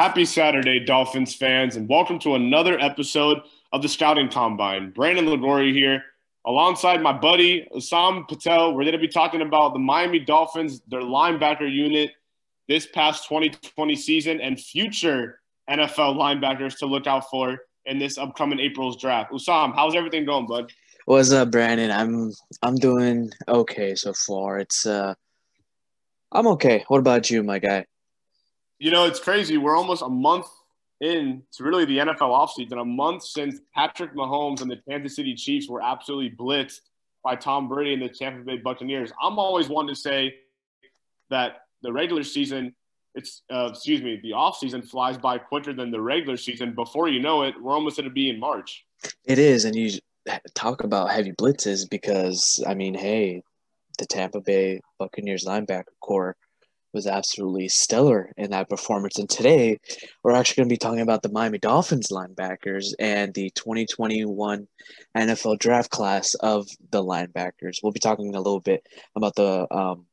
Happy Saturday, Dolphins fans, and welcome to another episode of the Scouting Combine. Brandon Liguori here, alongside my buddy Hussam Patel. We're going to be talking about the Miami Dolphins, their linebacker unit this past 2020 season, and future NFL linebackers to look out for in this upcoming April's draft. Hussam, how's everything going, bud? What's up, Brandon? I'm I'm doing okay so far. It's uh I'm okay. What about you, my guy? You know, it's crazy. We're almost a month in to really the NFL offseason, a month since Patrick Mahomes and the Kansas City Chiefs were absolutely blitzed by Tom Brady and the Tampa Bay Buccaneers. I'm always one to say that the regular season, it's uh, excuse me, the offseason flies by quicker than the regular season. Before you know it, we're almost going to be in March. It is, and you talk about heavy blitzes because I mean, hey, the Tampa Bay Buccaneers linebacker core was absolutely stellar in that performance. And today, we're actually going to be talking about the Miami Dolphins linebackers and the 2021 NFL draft class of the linebackers. We'll be talking a little bit about the um,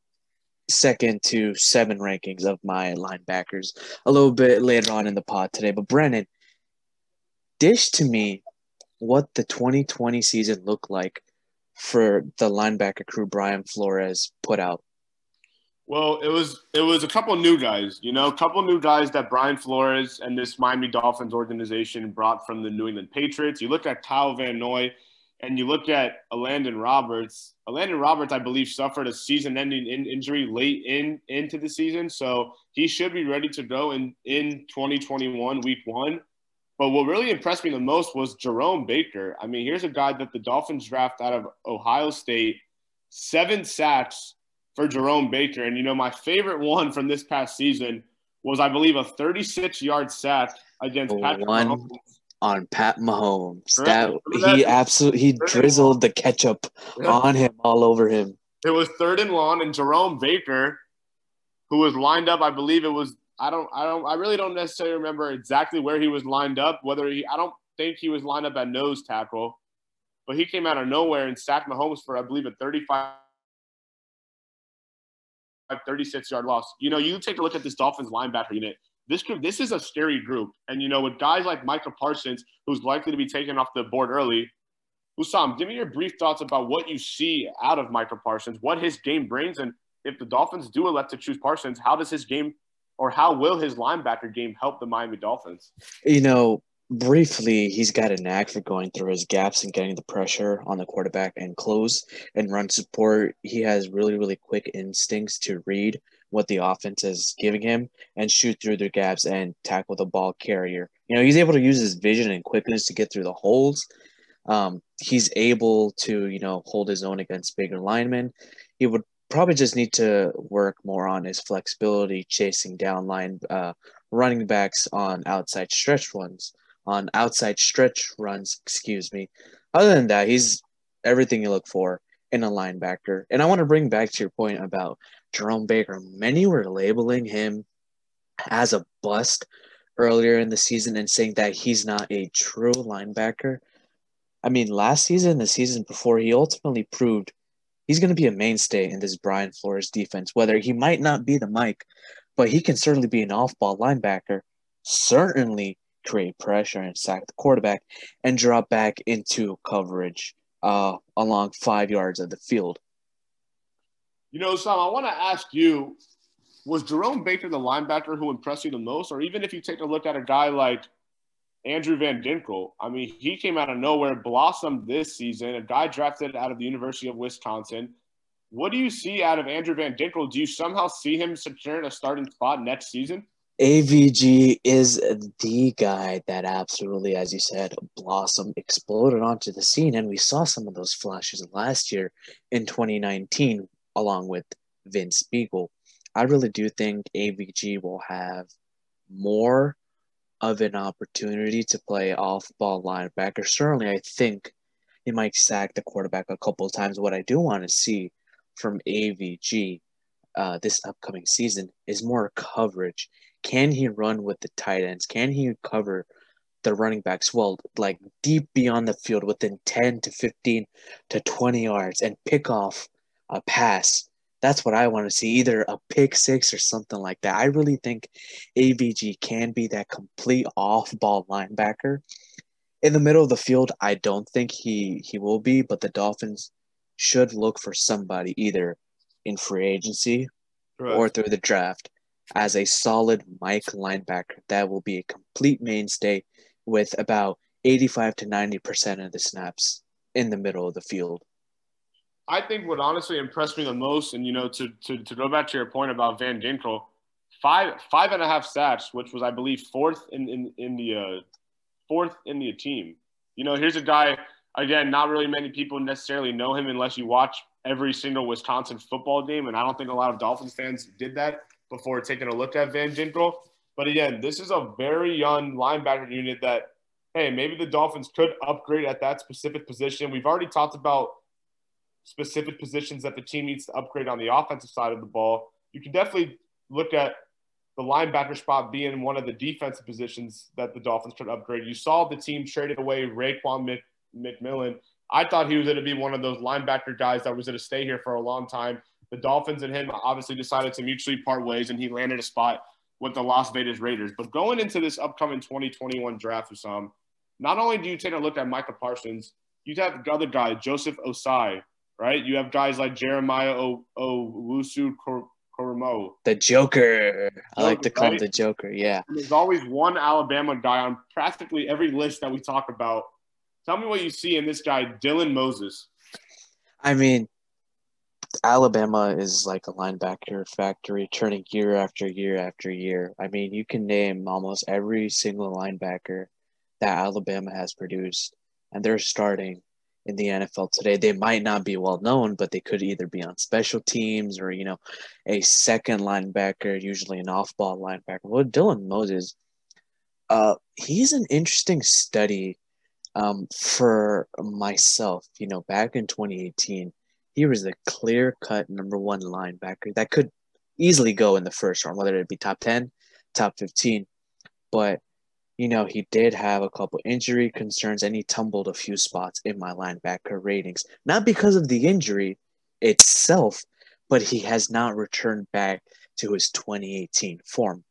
second to seven rankings of my linebackers a little bit later on in the pod today. But Brennan, dish to me what the 2020 season looked like for the linebacker crew Brian Flores put out. Well, it was it was a couple new guys, you know, a couple new guys that Brian Flores and this Miami Dolphins organization brought from the New England Patriots. You look at Kyle Van Noy and you look at Elandon Roberts. Elandon Roberts, I believe, suffered a season-ending in injury late in into the season, so he should be ready to go in in 2021 Week One. But what really impressed me the most was Jerome Baker. I mean, here's a guy that the Dolphins draft out of Ohio State, seven sacks for Jerome Baker. And, you know, my favorite one from this past season was, I believe, a 36 yard sack against Patrick one Mahomes. on Pat Mahomes. That, that, he absolutely he drizzled the ketchup yeah. on him all over him. It was third and long, and Jerome Baker, who was lined up, I believe it was I don't I don't I really don't necessarily remember exactly where he was lined up. Whether he I don't think he was lined up at nose tackle, but he came out of nowhere and sacked Mahomes for I believe a 35 36 yard loss. You know, you take a look at this Dolphins linebacker unit. This group, this is a scary group. And, you know, with guys like Micah Parsons, who's likely to be taken off the board early, Hussam, give me your brief thoughts about what you see out of Micah Parsons, what his game brings, and if the Dolphins do elect to choose Parsons, how does his game or how will his linebacker game help the Miami Dolphins? You know, briefly, he's got a knack for going through his gaps and getting the pressure on the quarterback and close and run support. He has really, really quick instincts to read what the offense is giving him and shoot through their gaps and tackle the ball carrier. You know, he's able to use his vision and quickness to get through the holes. Um, he's able to, you know, hold his own against bigger linemen. He would probably just need to work more on his flexibility, chasing down line uh, running backs on outside stretch runs on outside stretch runs, excuse me. Other than that, he's everything you look for in a linebacker. And I want to bring back to your point about Jerome Baker. Many were labeling him as a bust earlier in the season and saying that he's not a true linebacker. I mean, last season, the season before, he ultimately proved he's going to be a mainstay in this Brian Flores defense. Whether he might not be the Mike, but he can certainly be an off ball linebacker. Certainly create pressure and sack the quarterback and drop back into coverage uh, along five yards of the field. You know, Sam, I want to ask you was Jerome Baker the linebacker who impressed you the most? Or even if you take a look at a guy like Andrew Van Ginkel, I mean, he came out of nowhere, blossomed this season, a guy drafted out of the University of Wisconsin. What do you see out of Andrew Van Ginkel? Do you somehow see him securing a starting spot next season? AVG is the guy that absolutely, as you said, blossomed, exploded onto the scene. And we saw some of those flashes last year in 2019, along with Vince Biegel. I really do think AVG will have more of an opportunity to play off ball linebacker. Certainly, I think he might sack the quarterback a couple of times. What I do want to see from AVG uh, this upcoming season is more coverage can he run with the tight ends? Can he cover the running backs well, like deep beyond the field within 10 to 15 to 20 yards and pick off a pass That's what I want to see, either a pick six or something like that. I really think AVG can be that complete off ball linebacker. In the middle of the field, I don't think he, he will be, but the Dolphins should look for somebody either in free agency right. or through the draft as a solid Mike linebacker that will be a complete mainstay with about 85 to 90% of the snaps in the middle of the field. I think what honestly impressed me the most, and you know, to to, to go back to your point about Van Ginkel, five five and a half sacks, which was I believe fourth in in, in the uh, fourth in the team. You know, here's a guy again. Not really many people necessarily know him unless you watch every single Wisconsin football game, and I don't think a lot of Dolphins fans did that before taking a look at Van Ginkel. But again, this is a very young linebacker unit that, hey, maybe the Dolphins could upgrade at that specific position. We've already talked about specific positions that the team needs to upgrade on the offensive side of the ball. You can definitely look at the linebacker spot being one of the defensive positions that the Dolphins could upgrade. You saw the team traded away Raekwon McMillan. I thought he was going to be one of those linebacker guys that was going to stay here for a long time. The Dolphins and him obviously decided to mutually part ways, and he landed a spot with the Las Vegas Raiders. But going into this upcoming 2021 draft, Sam, not only do you take a look at Micah Parsons, you have the other guy, Joseph Ossai, right? You have guys like Jeremiah Owusu Koramoah. The Joker. I like to call right? him the Joker, yeah. And there's always one Alabama guy on practically every list that we talk about. Tell me what you see in this guy, Dylan Moses. I mean, Alabama is like a linebacker factory, turning year after year after year. I mean, you can name almost every single linebacker that Alabama has produced, and they're starting in the NFL today. They might not be well known, but they could either be on special teams or, you know, a second linebacker, usually an off ball linebacker. Well, Dylan Moses, uh, he's an interesting study um, for myself. You know, back in 2018, he was a clear cut number one linebacker that could easily go in the first round, whether it be top 10, top 15. But you know, he did have a couple injury concerns and he tumbled a few spots in my linebacker ratings. Not because of the injury itself, but he has not returned back to his 2018 form.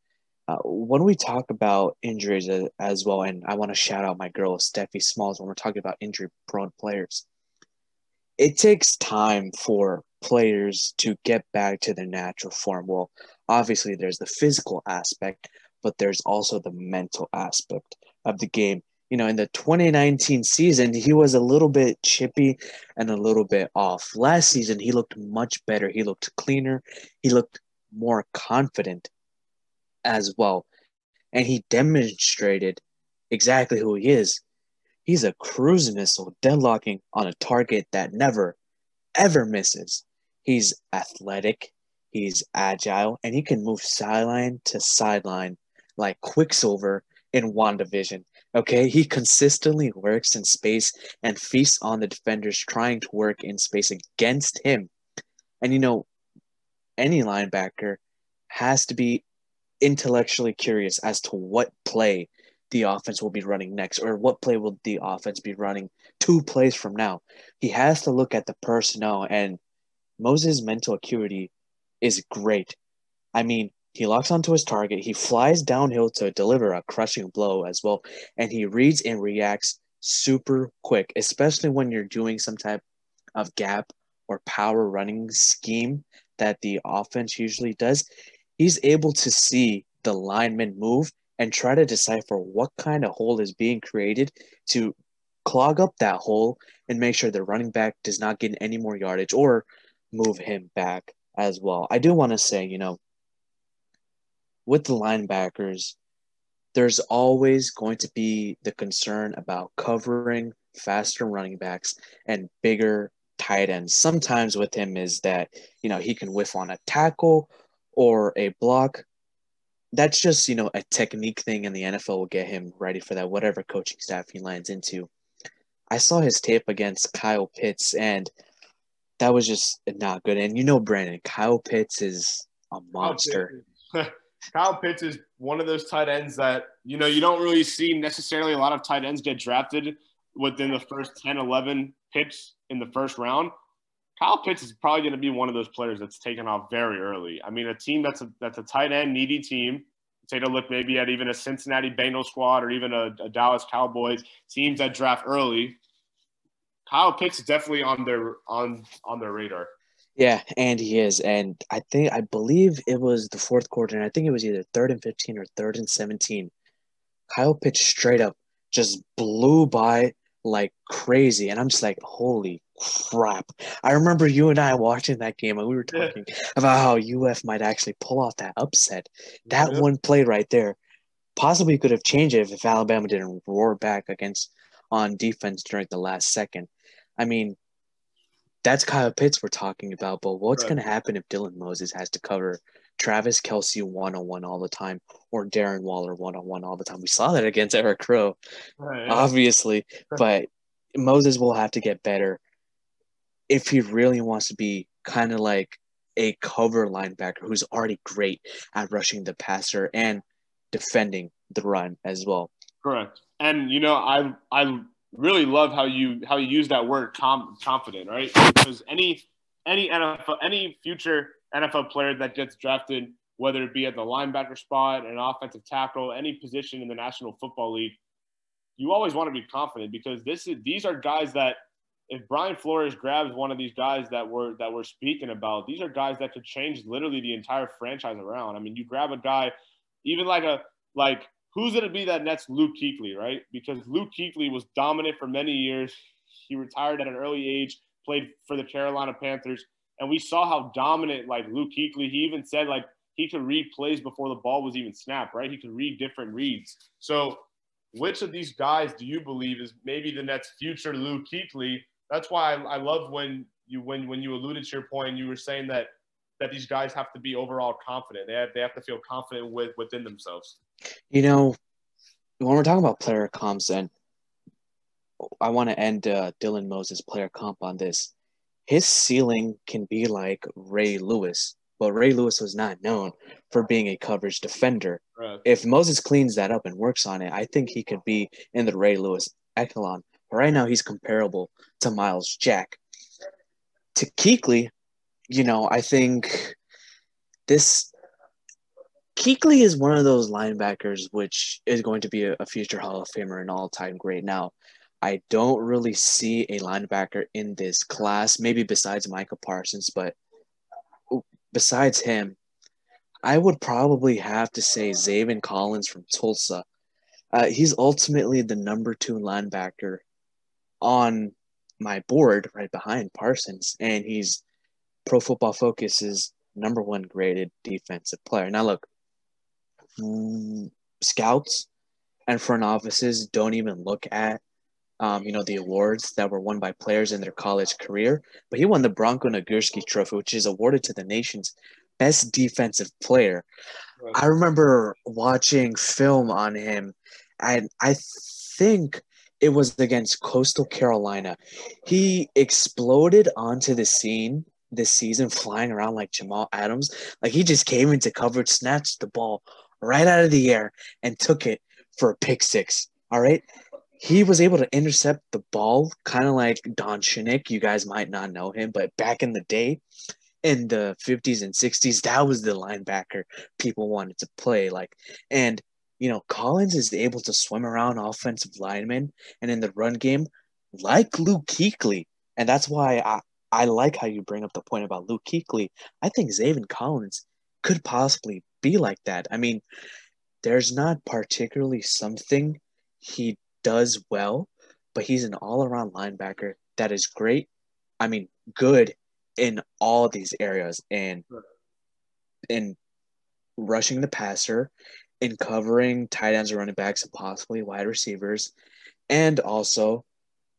Uh, when we talk about injuries as, as well, and I want to shout out my girl, Steffi Smalls, when we're talking about injury prone players, it takes time for players to get back to their natural form. Well, obviously, there's the physical aspect, but there's also the mental aspect of the game. You know, in the 2019 season, he was a little bit chippy and a little bit off. Last season, he looked much better. He looked cleaner. He looked more confident as well. And he demonstrated exactly who he is. He's a cruise missile deadlocking on a target that never, ever misses. He's athletic, he's agile, and he can move sideline to sideline like Quicksilver in WandaVision. Okay, he consistently works in space and feasts on the defenders trying to work in space against him. And you know, any linebacker has to be intellectually curious as to what play the offense will be running next or what play will the offense be running two plays from now. He has to look at the personnel and Moses' mental acuity is great. I mean, he locks onto his target. He flies downhill to deliver a crushing blow as well. And he reads and reacts super quick, especially when you're doing some type of gap or power running scheme that the offense usually does. He's able to see the lineman move and try to decipher what kind of hole is being created to clog up that hole and make sure the running back does not get any more yardage or move him back as well. I do want to say, you know, with the linebackers, there's always going to be the concern about covering faster running backs and bigger tight ends. Sometimes with him is that, you know, he can whiff on a tackle or a block. That's just, you know, a technique thing, and the NFL will get him ready for that, whatever coaching staff he lands into. I saw his tape against Kyle Pitts, and that was just not good. And you know, Brandon, Kyle Pitts is a monster. Kyle Pitts is one of those tight ends that, you know, you don't really see necessarily a lot of tight ends get drafted within the first 10, 11 picks in the first round. Kyle Pitts is probably going to be one of those players that's taken off very early. I mean, a team that's a that's a tight end needy team. Take a look maybe at even a Cincinnati Bengals squad or even a, a Dallas Cowboys teams that draft early. Kyle Pitts is definitely on their on on their radar. Yeah, and he is. And I think I believe it was the fourth quarter, and I think it was either third and fifteen or third and seventeen. Kyle Pitts straight up just blew by like crazy. And I'm just like, holy crap. I remember you and I watching that game and we were talking yeah. about how UF might actually pull off that upset. That yeah. one play right there possibly could have changed it if Alabama didn't roar back against on defense during the last second. I mean, that's Kyle Pitts we're talking about, but what's right. going to happen if Dylan Moses has to cover Travis Kelce one on one all the time or Darren Waller one on one all the time? We saw that against Eric Crow, right. obviously, but Moses will have to get better if he really wants to be kind of like a cover linebacker who's already great at rushing the passer and defending the run as well. Correct. And you know, I I really love how you how you use that word com- confident, right? Because any any NFL any future NFL player that gets drafted, whether it be at the linebacker spot, an offensive tackle, any position in the National Football League, you always want to be confident because this is these are guys that if Brian Flores grabs one of these guys that we're that we're speaking about, these are guys that could change literally the entire franchise around. I mean, you grab a guy, even like a like who's going to be that next Luke Kuechly, right? Because Luke Kuechly was dominant for many years. He retired at an early age, played for the Carolina Panthers, and we saw how dominant like Luke Kuechly. He even said like he could read plays before the ball was even snapped, right? He could read different reads. So, which of these guys do you believe is maybe the next future Luke Kuechly? That's why I, I love when you when when you alluded to your point, you were saying that that these guys have to be overall confident. They have they have to feel confident with within themselves. You know, when we're talking about player comps, and I want to end uh, Dylan Moses' player comp on this. His ceiling can be like Ray Lewis, but Ray Lewis was not known for being a coverage defender. Right. If Moses cleans that up and works on it, I think he could be in the Ray Lewis echelon. Right now, he's comparable to Myles Jack. To Kuechly, you know, I think this Kuechly is one of those linebackers which is going to be a, future Hall of Famer and all time great. Now, I don't really see a linebacker in this class, maybe besides Micah Parsons, but besides him, I would probably have to say Zaven Collins from Tulsa. Uh, he's ultimately the number two linebacker on my board right behind Parsons, and he's Pro Football Focus's number one graded defensive player. Now, look, mm, scouts and front offices don't even look at, um, you know, the awards that were won by players in their college career. But he won the Bronco Nagurski Trophy, which is awarded to the nation's best defensive player. Right. I remember watching film on him, and I think it was against Coastal Carolina. He exploded onto the scene this season flying around like Jamal Adams. Like he just came into coverage, snatched the ball right out of the air, and took it for a pick six. All right. He was able to intercept the ball, kind of like Don Shinnick. You guys might not know him, but back in the day, in the 50s and 60s, that was the linebacker people wanted to play. Like, and you know, Collins is able to swim around offensive linemen and in the run game like Luke Kuechly. And that's why I, I like how you bring up the point about Luke Kuechly. I think Zaven Collins could possibly be like that. I mean, there's not particularly something he does well, but he's an all around linebacker that is great. I mean, good in all these areas and in rushing the passer in covering tight ends and running backs and possibly wide receivers, and also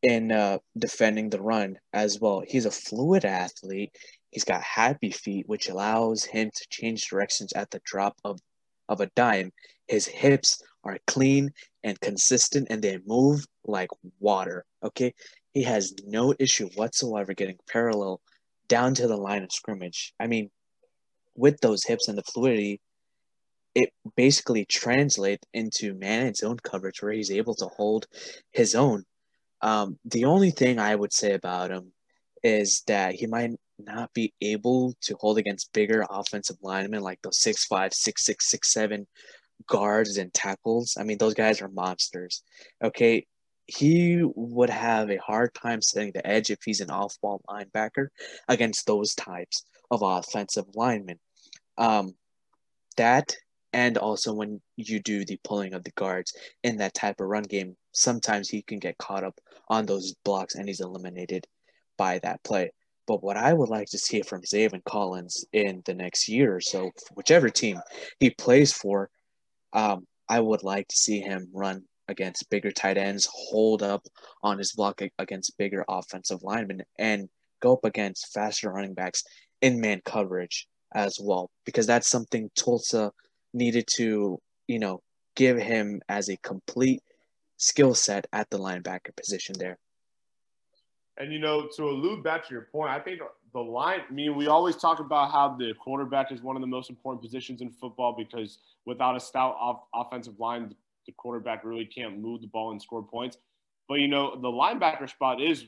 in uh, defending the run as well. He's a fluid athlete. He's got happy feet, which allows him to change directions at the drop of, of a dime. His hips are clean and consistent, and they move like water. Okay, he has no issue whatsoever getting parallel down to the line of scrimmage. I mean, with those hips and the fluidity, it basically translates into man and zone coverage where he's able to hold his own. Um, the only thing I would say about him is that he might not be able to hold against bigger offensive linemen like those six five, six six, six seven guards and tackles. I mean, those guys are monsters. Okay. He would have a hard time setting the edge if he's an off ball linebacker against those types of offensive linemen. Um, that and also when you do the pulling of the guards in that type of run game, sometimes he can get caught up on those blocks and he's eliminated by that play. But what I would like to see from Zaven Collins in the next year or so, whichever team he plays for, um, I would like to see him run against bigger tight ends, hold up on his block against bigger offensive linemen, and go up against faster running backs in man coverage as well, because that's something Tulsa needed to, you know, give him as a complete skill set at the linebacker position there. And you know, to allude back to your point, I think the line. I mean, we always talk about how the quarterback is one of the most important positions in football because without a stout off- offensive line, the quarterback really can't move the ball and score points. But you know, the linebacker spot is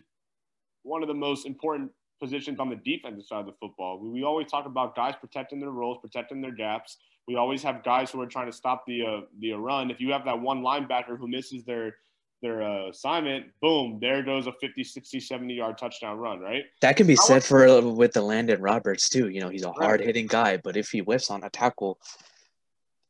one of the most important positions on the defensive side of the football. We always talk about guys protecting their roles, protecting their gaps. We always have guys who are trying to stop the uh, the run. If you have that one linebacker who misses their their uh, assignment, boom, there goes a 50, 60, 70 yard touchdown run, right? That can be I said for uh, with the Landon Roberts too. You know, he's a hard hitting guy, but if he whiffs on a tackle,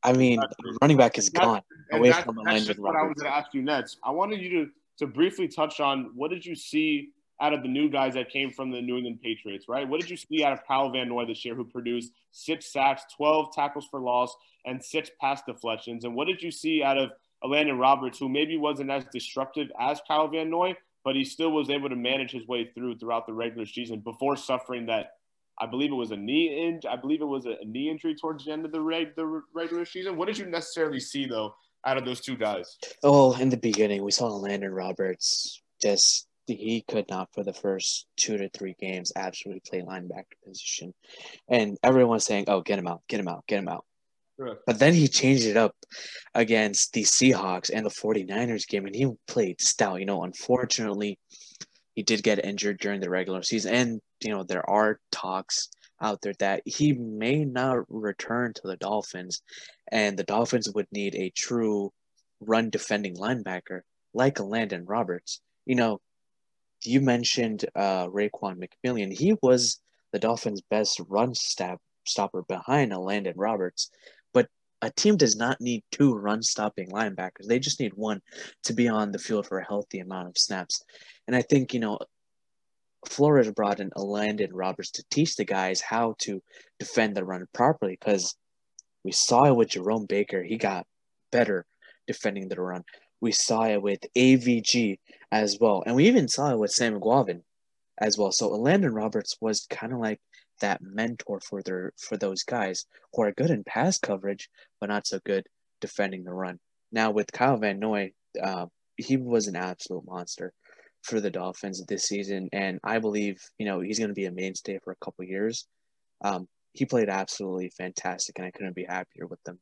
I mean, running back is gone away from the Landon Roberts. What I was going to ask you next. I wanted you to to briefly touch on what did you see out of the new guys that came from the New England Patriots, right? What did you see out of Kyle Van Noy this year, who produced six sacks, 12 tackles for loss, and six pass deflections? And what did you see out of Landon Roberts, who maybe wasn't as disruptive as Kyle Van Noy, but he still was able to manage his way through throughout the regular season before suffering that. I believe it was a knee injury. I believe it was a knee injury towards the end of the, reg- the regular season. What did you necessarily see though out of those two guys? Oh, in the beginning, we saw Landon Roberts just he could not for the first two to three games absolutely play linebacker position. And everyone's saying, oh, get him out, get him out, get him out. But then he changed it up against the Seahawks and the 49ers game, and he played stout. You know, unfortunately, he did get injured during the regular season. And, you know, there are talks out there that he may not return to the Dolphins, and the Dolphins would need a true run defending linebacker like a Landon Roberts. You know, you mentioned uh, Raekwon McMillan. He was the Dolphins' best run stop, stopper behind Landon Roberts. But a team does not need two run stopping linebackers. They just need one to be on the field for a healthy amount of snaps. And I think, you know, Flores brought in Landon Roberts to teach the guys how to defend the run properly because we saw it with Jerome Baker. He got better defending the run. We saw it with AVG as well. And we even saw it with Sam Eguavoen as well. So Landon Roberts was kind of like that mentor for their for those guys who are good in pass coverage, but not so good defending the run. Now with Kyle Van Noy, uh, he was an absolute monster for the Dolphins this season, and I believe you know he's going to be a mainstay for a couple years. Um, he played absolutely fantastic, and I couldn't be happier with them.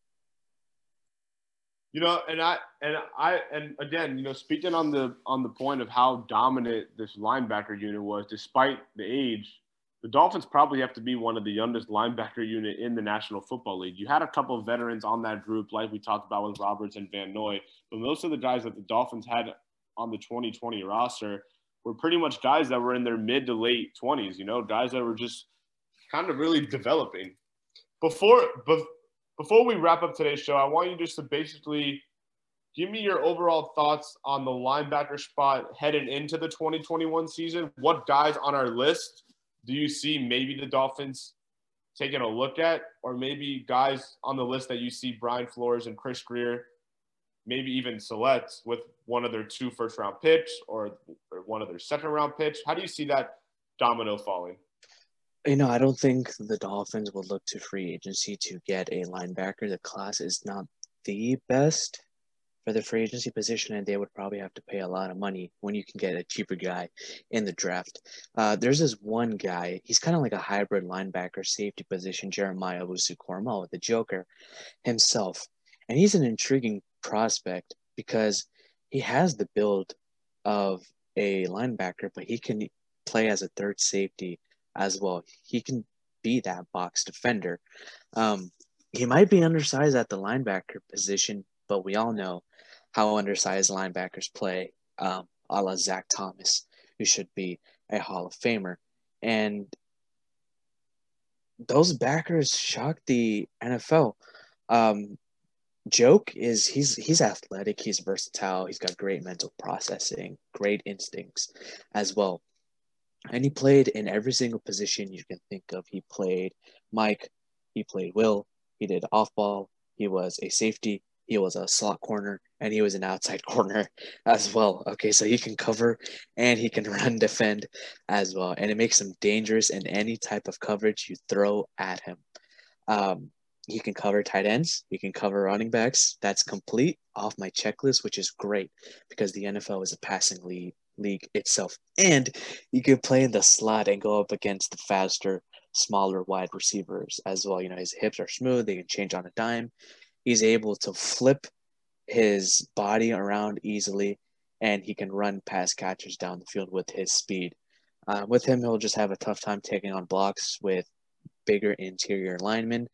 You know, and I and I and again, you know, speaking on the on the point of how dominant this linebacker unit was, despite the age, the Dolphins probably have to be one of the youngest linebacker unit in the National Football League. You had a couple of veterans on that group, like we talked about with Roberts and Van Noy, but most of the guys that the Dolphins had on the 2020 roster were pretty much guys that were in their mid to late 20s. You know, guys that were just kind of really developing. Before, but before we wrap up today's show, I want you just to basically give me your overall thoughts on the linebacker spot headed into the 2021 season. What guys on our list do you see maybe the Dolphins taking a look at, or maybe guys on the list that you see Brian Flores and Chris Grier, maybe even select with one of their two first round picks or, or one of their second round picks? How do you see that domino falling? You know, I don't think the Dolphins will look to free agency to get a linebacker. The class is not the best for the free agency position, and they would probably have to pay a lot of money when you can get a cheaper guy in the draft. Uh, there's this one guy, he's kind of like a hybrid linebacker safety position, Jeremiah Owusu-Koramoah, the Joker himself. And he's an intriguing prospect because he has the build of a linebacker, but he can play as a third safety as well. He can be that box defender. Um, he might be undersized at the linebacker position, but we all know how undersized linebackers play, um, a la Zach Thomas, who should be a Hall of Famer. And those backers shocked the NFL. Um, joke is he's he's athletic, he's versatile, he's got great mental processing, great instincts as well. And he played in every single position you can think of. He played Mike, he played Will, he did off ball, he was a safety, he was a slot corner, and he was an outside corner as well. Okay, so he can cover and he can run defend as well. And it makes him dangerous in any type of coverage you throw at him. Um, he can cover tight ends. He can cover running backs. That's complete off my checklist, which is great because the NFL is a passing league, league itself. And you can play in the slot and go up against the faster, smaller wide receivers as well. You know, his hips are smooth. They can change on a dime. He's able to flip his body around easily and he can run past catchers down the field with his speed. Uh, with him, he'll just have a tough time taking on blocks with bigger interior linemen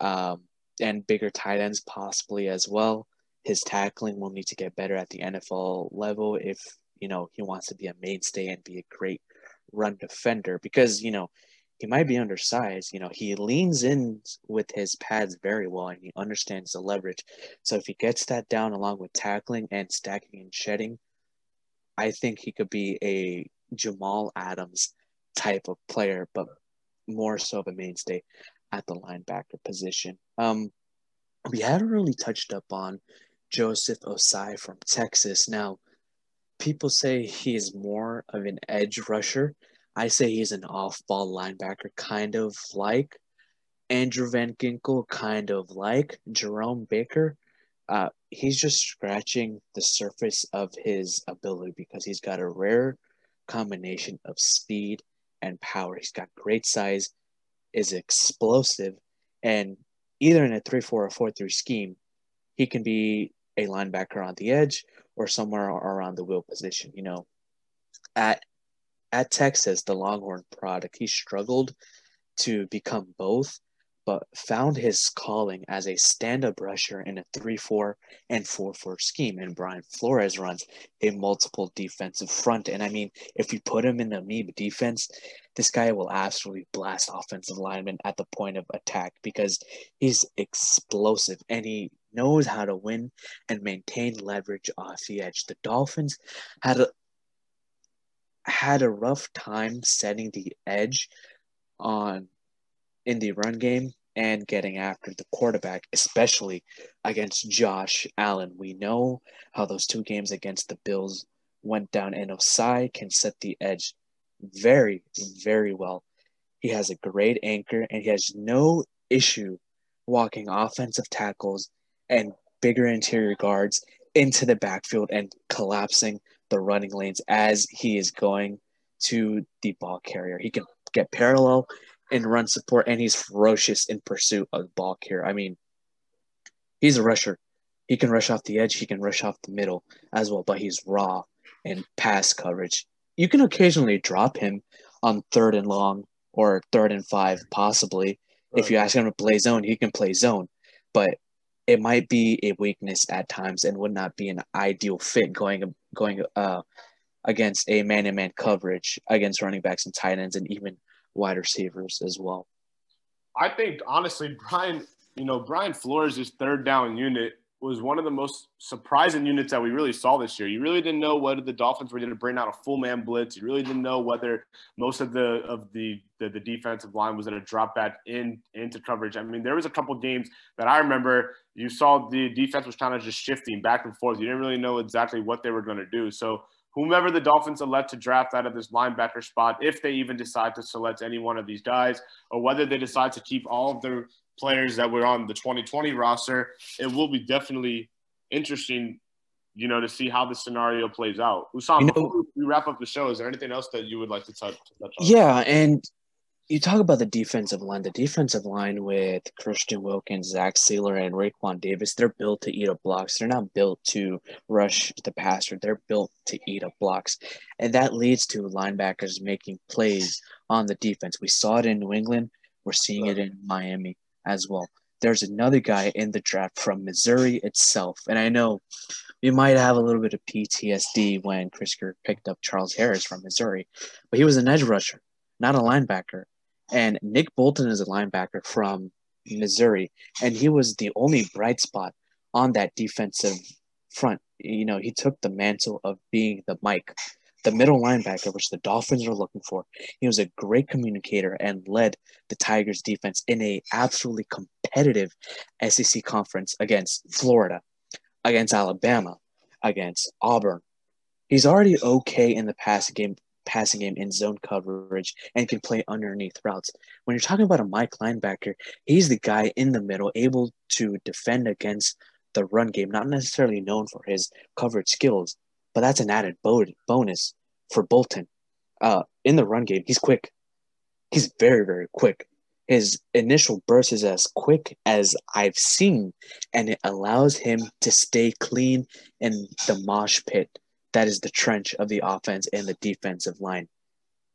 um, and bigger tight ends possibly as well. His tackling will need to get better at the NFL level if you know he wants to be a mainstay and be a great run defender because you know he might be undersized. You know he leans in with his pads very well and he understands the leverage. So if he gets that down along with tackling and stacking and shedding, I think he could be a Jamal Adams type of player, but more so of a mainstay at the linebacker position. Um, we haven't really touched up on Joseph Ossai from Texas. Now, people say he's more of an edge rusher. I say he's an off ball linebacker, kind of like Andrew Van Ginkel, kind of like Jerome Baker. Uh, he's just scratching the surface of his ability because he's got a rare combination of speed and power. He's got great size is explosive, and either in a three four or four three scheme, he can be a linebacker on the edge or somewhere around the wheel position. You know, at at Texas, the Longhorn product, he struggled to become both, but found his calling as a stand-up rusher in a 3-4 and 4-4 scheme. And Brian Flores runs a multiple defensive front. And I mean, if you put him in the Amoeba defense, this guy will absolutely blast offensive linemen at the point of attack because he's explosive and he knows how to win and maintain leverage off the edge. The Dolphins had a had a rough time setting the edge on in the run game and getting after the quarterback, especially against Josh Allen. We know how those two games against the Bills went down, and Ossai can set the edge very, very well. He has a great anchor, and he has no issue walking offensive tackles and bigger interior guards into the backfield and collapsing the running lanes as he is going to the ball carrier. He can get parallel and run support, and he's ferocious in pursuit of the ball carrier. I mean, he's a rusher. He can rush off the edge. He can rush off the middle as well, but he's raw in pass coverage. You can occasionally drop him on third and long or third and five, possibly. Right. If you ask him to play zone, he can play zone, but it might be a weakness at times and would not be an ideal fit going going uh, against a man-to-man coverage against running backs and tight ends and even wide receivers as well. I think honestly, Brian, you know, Brian Flores' third down unit was one of the most surprising units that we really saw this year. You really didn't know whether the Dolphins were going to bring out a full man blitz. You really didn't know whether most of the of the the, the defensive line was going to drop back in into coverage. I mean, there was a couple games that I remember you saw the defense was kind of just shifting back and forth. You didn't really know exactly what they were going to do. So whomever the Dolphins elect to draft out of this linebacker spot, if they even decide to select any one of these guys, or whether they decide to keep all of their players that were on the 2020 roster, it will be definitely interesting, you know, to see how the scenario plays out. Hussam, you know, before we wrap up the show, is there anything else that you would like to touch, touch on? Yeah, and you talk about the defensive line. The defensive line with Christian Wilkins, Zach Sieler, and Raekwon Davis, they're built to eat up blocks. They're not built to rush the passer. They're built to eat up blocks. And that leads to linebackers making plays on the defense. We saw it in New England. We're seeing it in Miami as well. There's another guy in the draft from Missouri itself. And I know you might have a little bit of PTSD when Chris Grier picked up Charles Harris from Missouri, but he was an edge rusher, not a linebacker. And Nick Bolton is a linebacker from Missouri, and he was the only bright spot on that defensive front. You know, he took the mantle of being the Mike, the middle linebacker, which the Dolphins are looking for. He was a great communicator and led the Tigers defense in a absolutely competitive SEC conference against Florida, against Alabama, against Auburn. He's already okay in the passing game passing game in zone coverage and can play underneath routes. When you're talking about a Mike linebacker, he's the guy in the middle able to defend against the run game, not necessarily known for his coverage skills, but that's an added bonus for Bolton. Uh, in the run game, he's quick. He's very, very quick. His initial burst is as quick as I've seen, and it allows him to stay clean in the mosh pit that is the trench of the offense and the defensive line.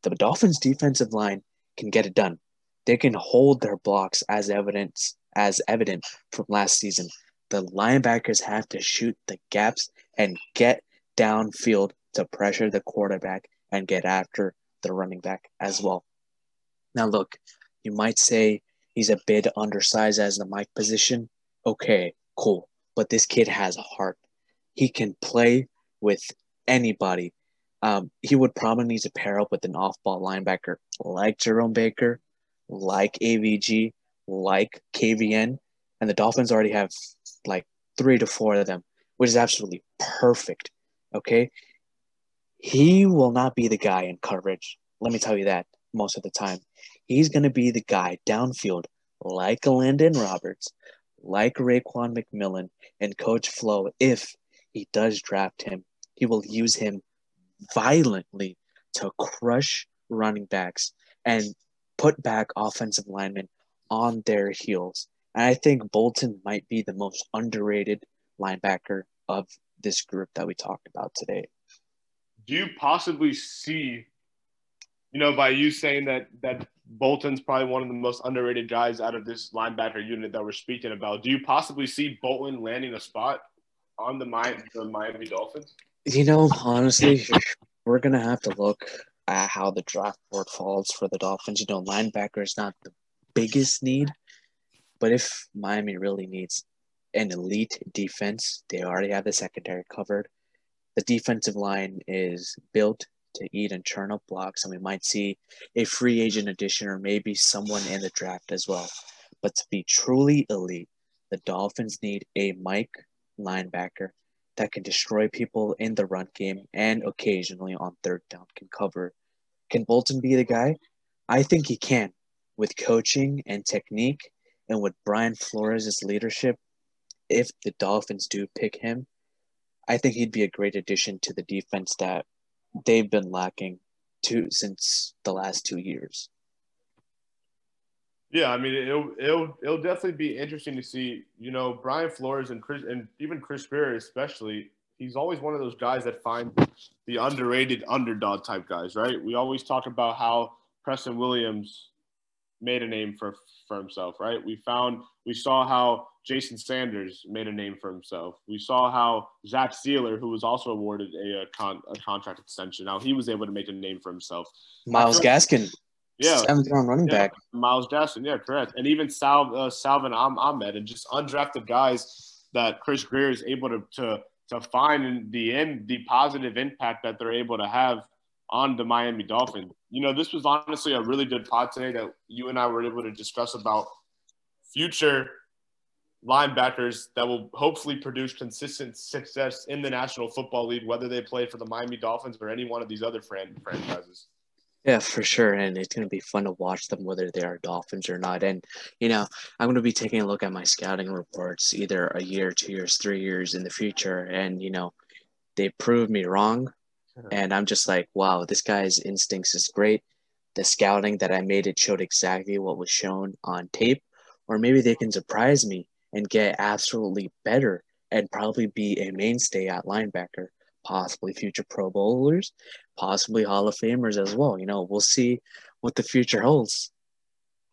The Dolphins' defensive line can get it done. They can hold their blocks as evidence as evident from last season. The linebackers have to shoot the gaps and get downfield to pressure the quarterback and get after the running back as well. Now, look, you might say he's a bit undersized as the Mike position. Okay, cool. But this kid has a heart. He can play with anybody. Um, he would probably need to pair up with an off ball linebacker like Jerome Baker, like AVG, like KVN. And the Dolphins already have like three to four of them, which is absolutely perfect. Okay. He will not be the guy in coverage. Let me tell you that most of the time. He's going to be the guy downfield, like Landon Roberts, like Raekwon McMillan, and Coach Flo, if he does draft him he will use him violently to crush running backs and put back offensive linemen on their heels. And I think Bolton might be the most underrated linebacker of this group that we talked about today. Do you possibly see, you know, by you saying that that Bolton's probably one of the most underrated guys out of this linebacker unit that we're speaking about, do you possibly see Bolton landing a spot on the Miami, the Miami Dolphins? You know, honestly, we're gonna have to look at how the draft board falls for the Dolphins. You know, linebacker is not the biggest need, but if Miami really needs an elite defense, they already have the secondary covered. The defensive line is built to eat and churn up blocks, and we might see a free agent addition or maybe someone in the draft as well. But to be truly elite, the Dolphins need a Mike linebacker that can destroy people in the run game and occasionally on third down can cover. Can Bolton be the guy? I think he can. With coaching and technique and with Brian Flores' leadership, if the Dolphins do pick him, I think he'd be a great addition to the defense that they've been lacking to since the last two years. Yeah, I mean it'll it'll it'll definitely be interesting to see. You know, Brian Flores and Chris and even Chris Grier especially. He's always one of those guys that find the underrated underdog type guys, right? We always talk about how Preston Williams made a name for for himself, right? We found we saw how Jason Sanders made a name for himself. We saw how Zach Sieler, who was also awarded a, a, con, a contract extension, now he was able to make a name for himself. Myles Gaskin yeah, seventh round running yeah. back. Myles Gaskin, yeah, correct. And even Sal, uh, Salvon Ahmed and just undrafted guys that Chris Grier is able to to to find in the end the positive impact that they're able to have on the Miami Dolphins. You know, this was honestly a really good pod today that you and I were able to discuss about future linebackers that will hopefully produce consistent success in the National Football League, whether they play for the Miami Dolphins or any one of these other fran- franchises. Yeah, for sure. And it's going to be fun to watch them, whether they are Dolphins or not. And, you know, I'm going to be taking a look at my scouting reports either a year, two years, three years in the future. And, you know, they prove me wrong. And I'm just like, wow, this guy's instincts is great. the scouting that I made it showed exactly what was shown on tape, or maybe they can surprise me and get absolutely better and probably be a mainstay at linebacker, possibly future Pro Bowlers, possibly Hall of Famers as well. You know, we'll see what the future holds.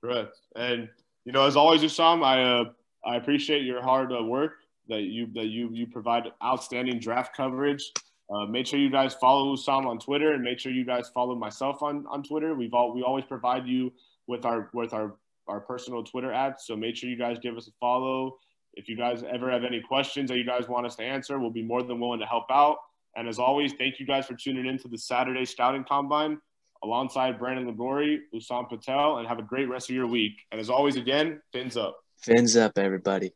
Correct. And you know, as always, Hussam, I uh, I appreciate your hard uh, work that you that you you provide outstanding draft coverage. Uh, make sure you guys follow Hussam on Twitter, and make sure you guys follow myself on, on Twitter. We've all we always provide you with our with our our personal Twitter ads. So make sure you guys give us a follow. If you guys ever have any questions that you guys want us to answer, we'll be more than willing to help out. And as always, thank you guys for tuning in to the Saturday Scouting Combine alongside Brandon Liguori, Hussam Patel, and have a great rest of your week. And as always, again, fins up. Fins up, everybody.